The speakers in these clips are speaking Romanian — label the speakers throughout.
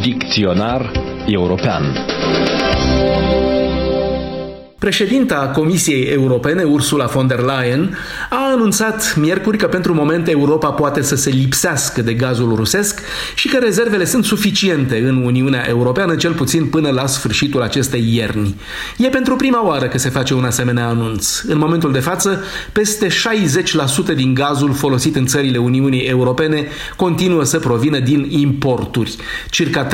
Speaker 1: Dicționar european
Speaker 2: Președinta Comisiei Europene, Ursula von der Leyen, a anunțat miercuri că pentru moment Europa poate să se lipsească de gazul rusesc și că rezervele sunt suficiente în Uniunea Europeană, cel puțin până la sfârșitul acestei ierni. E pentru prima oară că se face un asemenea anunț. În momentul de față, peste 60% din gazul folosit în țările Uniunii Europene continuă să provină din importuri. Circa 38%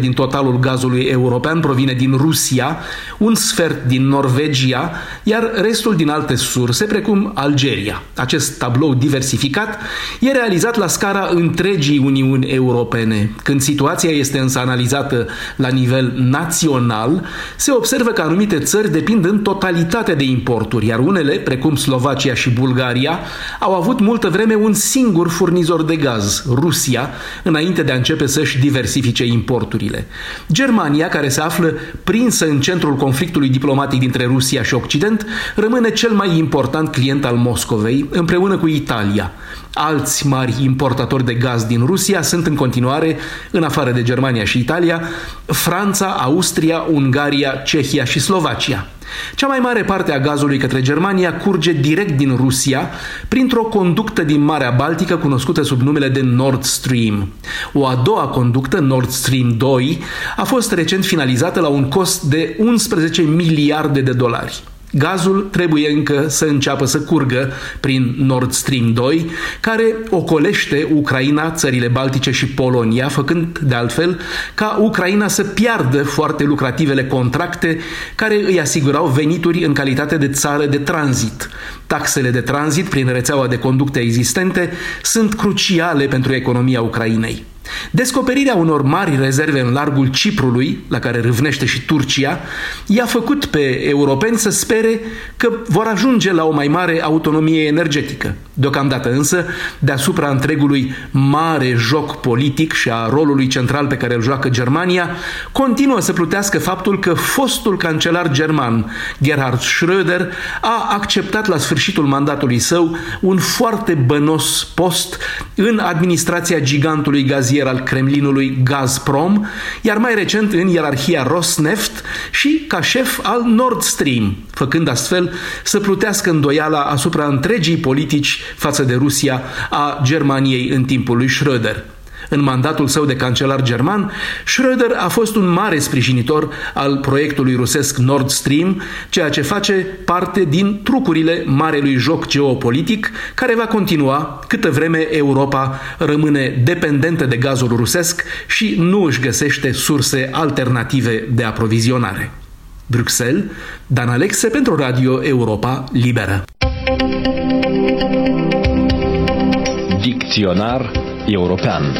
Speaker 2: din totalul gazului european provine din Rusia, un sfert din Norvegia, iar restul din alte surse, precum Algeria. Acest tablou diversificat e realizat la scara întregii Uniuni Europene. Când situația este însă analizată la nivel național, se observă că anumite țări depind în totalitate de importuri, iar unele, precum Slovacia și Bulgaria, au avut multă vreme un singur furnizor de gaz, Rusia, înainte de a începe să-și diversifice importurile. Germania, care se află prinsă în centrul conflictului diplomatic dintre Rusia și Occident, rămâne cel mai important client al Moscovei, împreună cu Italia. Alți mari importatori de gaz din Rusia sunt în continuare, în afară de Germania și Italia, Franța, Austria, Ungaria, Cehia și Slovacia. Cea mai mare parte a gazului către Germania curge direct din Rusia printr-o conductă din Marea Baltică cunoscută sub numele de Nord Stream. O a doua conductă, Nord Stream 2, a fost recent finalizată la un cost de 11 miliarde de dolari. Gazul trebuie încă să înceapă să curgă prin Nord Stream 2, care ocolește Ucraina, țările Baltice și Polonia, făcând de altfel ca Ucraina să piardă foarte lucrativele contracte care îi asigurau venituri în calitate de țară de tranzit. Taxele de tranzit prin rețeaua de conducte existente sunt cruciale pentru economia Ucrainei. Descoperirea unor mari rezerve în largul Ciprului, la care râvnește și Turcia, i-a făcut pe europeni să spere că vor ajunge la o mai mare autonomie energetică. Deocamdată însă, deasupra întregului mare joc politic și a rolului central pe care îl joacă Germania, continuă să plutească faptul că fostul cancelar german, Gerhard Schröder, a acceptat la sfârșitul mandatului său un foarte bănos post în administrația gigantului gazier al Kremlinului Gazprom, iar mai recent în ierarhia Rosneft și ca șef al Nord Stream, făcând astfel să plutească îndoiala asupra întregii politici față de Rusia a Germaniei în timpul lui Schröder. În mandatul său de cancelar german, Schröder a fost un mare sprijinitor al proiectului rusesc Nord Stream, ceea ce face parte din trucurile marelui joc geopolitic, care va continua câtă vreme Europa rămâne dependentă de gazul rusesc și nu își găsește surse alternative de aprovizionare. Bruxelles, Dan Alexe pentru Radio Europa Liberă.
Speaker 1: Dicționar european